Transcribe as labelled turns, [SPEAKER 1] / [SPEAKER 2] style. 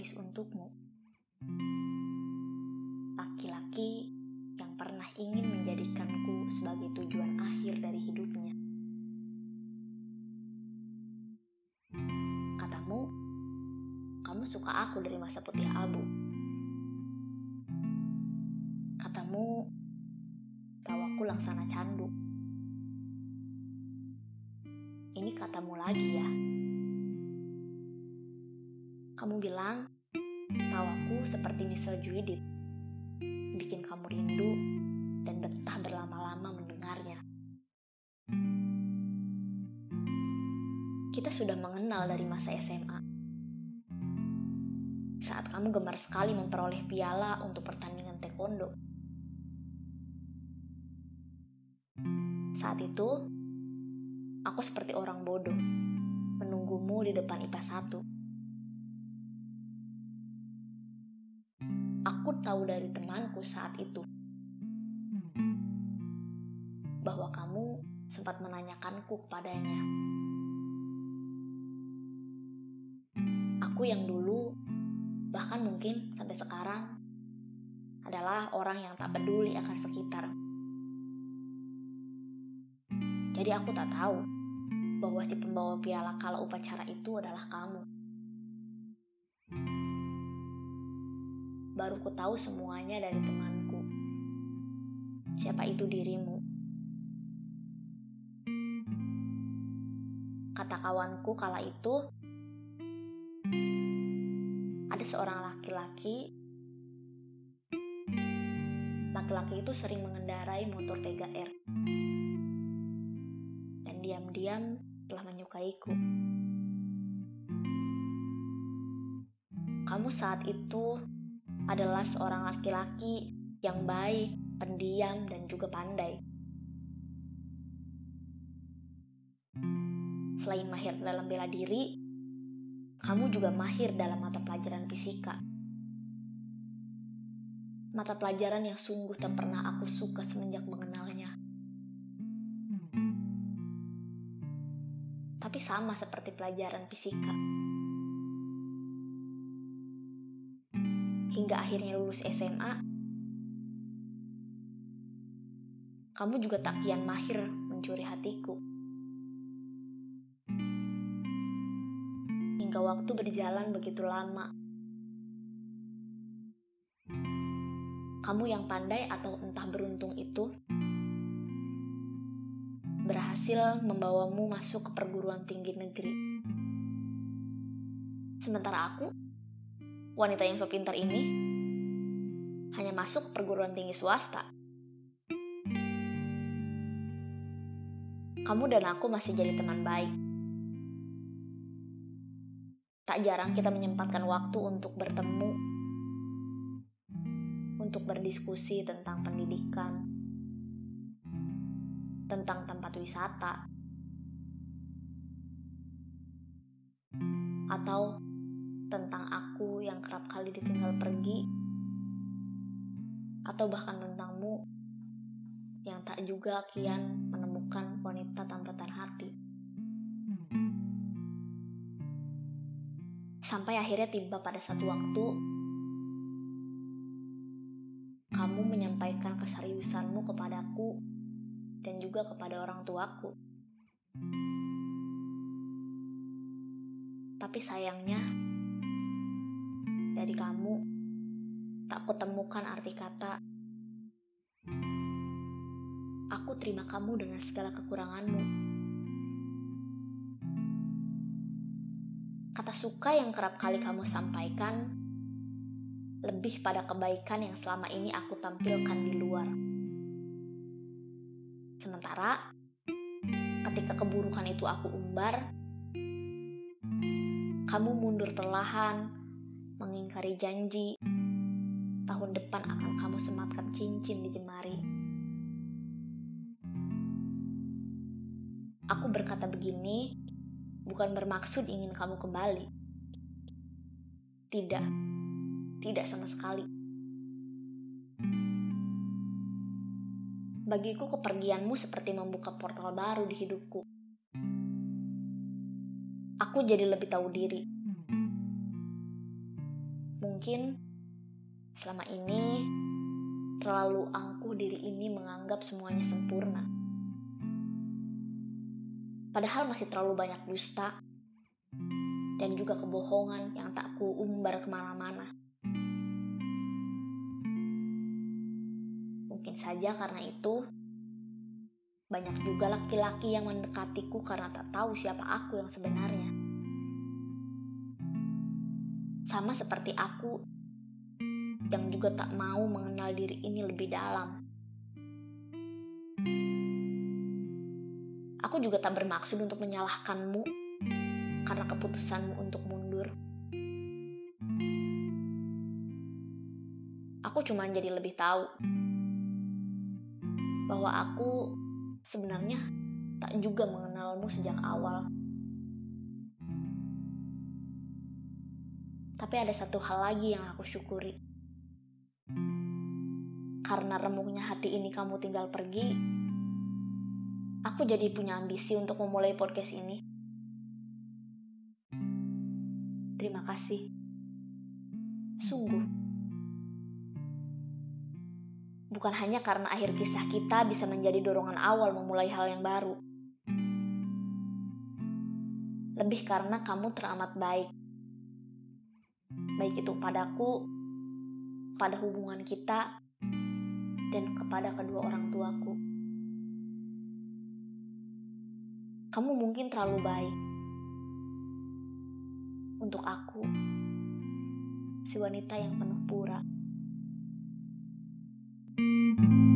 [SPEAKER 1] tulis untukmu. Laki-laki yang pernah ingin menjadikanku sebagai tujuan akhir dari hidupnya. Katamu, kamu suka aku dari masa putih abu. Katamu, tawaku laksana candu. Ini katamu lagi ya. Kamu bilang, tawaku seperti misal Juidit, bikin kamu rindu dan betah berlama-lama mendengarnya. Kita sudah mengenal dari masa SMA. Saat kamu gemar sekali memperoleh piala untuk pertandingan taekwondo. Saat itu, aku seperti orang bodoh, menunggumu di depan IPA 1 tahu dari temanku saat itu bahwa kamu sempat menanyakanku kepadanya. Aku yang dulu, bahkan mungkin sampai sekarang, adalah orang yang tak peduli akan sekitar. Jadi aku tak tahu bahwa si pembawa piala kala upacara itu adalah kamu. Baru ku tahu semuanya dari temanku. Siapa itu dirimu? Kata kawanku kala itu, ada seorang laki-laki. Laki-laki itu sering mengendarai motor Vega R. Dan diam-diam telah menyukaiku. Kamu saat itu adalah seorang laki-laki yang baik, pendiam, dan juga pandai. Selain mahir dalam bela diri, kamu juga mahir dalam mata pelajaran fisika. Mata pelajaran yang sungguh tak pernah aku suka semenjak mengenalnya. Tapi sama seperti pelajaran fisika hingga akhirnya lulus SMA, kamu juga tak kian mahir mencuri hatiku. Hingga waktu berjalan begitu lama, kamu yang pandai atau entah beruntung itu berhasil membawamu masuk ke perguruan tinggi negeri. Sementara aku wanita yang so pintar ini hanya masuk perguruan tinggi swasta. Kamu dan aku masih jadi teman baik. Tak jarang kita menyempatkan waktu untuk bertemu, untuk berdiskusi tentang pendidikan, tentang tempat wisata, atau tentang aku yang kerap kali ditinggal pergi, atau bahkan tentangmu yang tak juga kian menemukan wanita tampatan hati. Sampai akhirnya tiba pada satu waktu, kamu menyampaikan keseriusanmu kepadaku dan juga kepada orang tuaku. Tapi sayangnya, dari kamu, tak kutemukan arti kata. Aku terima kamu dengan segala kekuranganmu. Kata suka yang kerap kali kamu sampaikan lebih pada kebaikan yang selama ini aku tampilkan di luar. Sementara ketika keburukan itu aku umbar, kamu mundur perlahan mengingkari janji tahun depan akan kamu sematkan cincin di jemari. Aku berkata begini bukan bermaksud ingin kamu kembali. Tidak, tidak sama sekali. Bagiku kepergianmu seperti membuka portal baru di hidupku. Aku jadi lebih tahu diri mungkin selama ini terlalu angkuh diri ini menganggap semuanya sempurna. Padahal masih terlalu banyak dusta dan juga kebohongan yang tak ku umbar ke mana-mana. Mungkin saja karena itu, banyak juga laki-laki yang mendekatiku karena tak tahu siapa aku yang sebenarnya. Sama seperti aku yang juga tak mau mengenal diri ini lebih dalam. Aku juga tak bermaksud untuk menyalahkanmu karena keputusanmu untuk mundur. Aku cuma jadi lebih tahu bahwa aku sebenarnya tak juga mengenalmu sejak awal. Tapi ada satu hal lagi yang aku syukuri. Karena remuknya hati ini kamu tinggal pergi, aku jadi punya ambisi untuk memulai podcast ini. Terima kasih. Sungguh. Bukan hanya karena akhir kisah kita bisa menjadi dorongan awal memulai hal yang baru. Lebih karena kamu teramat baik baik itu padaku, pada hubungan kita, dan kepada kedua orang tuaku. Kamu mungkin terlalu baik untuk aku, si wanita yang penuh pura. thank you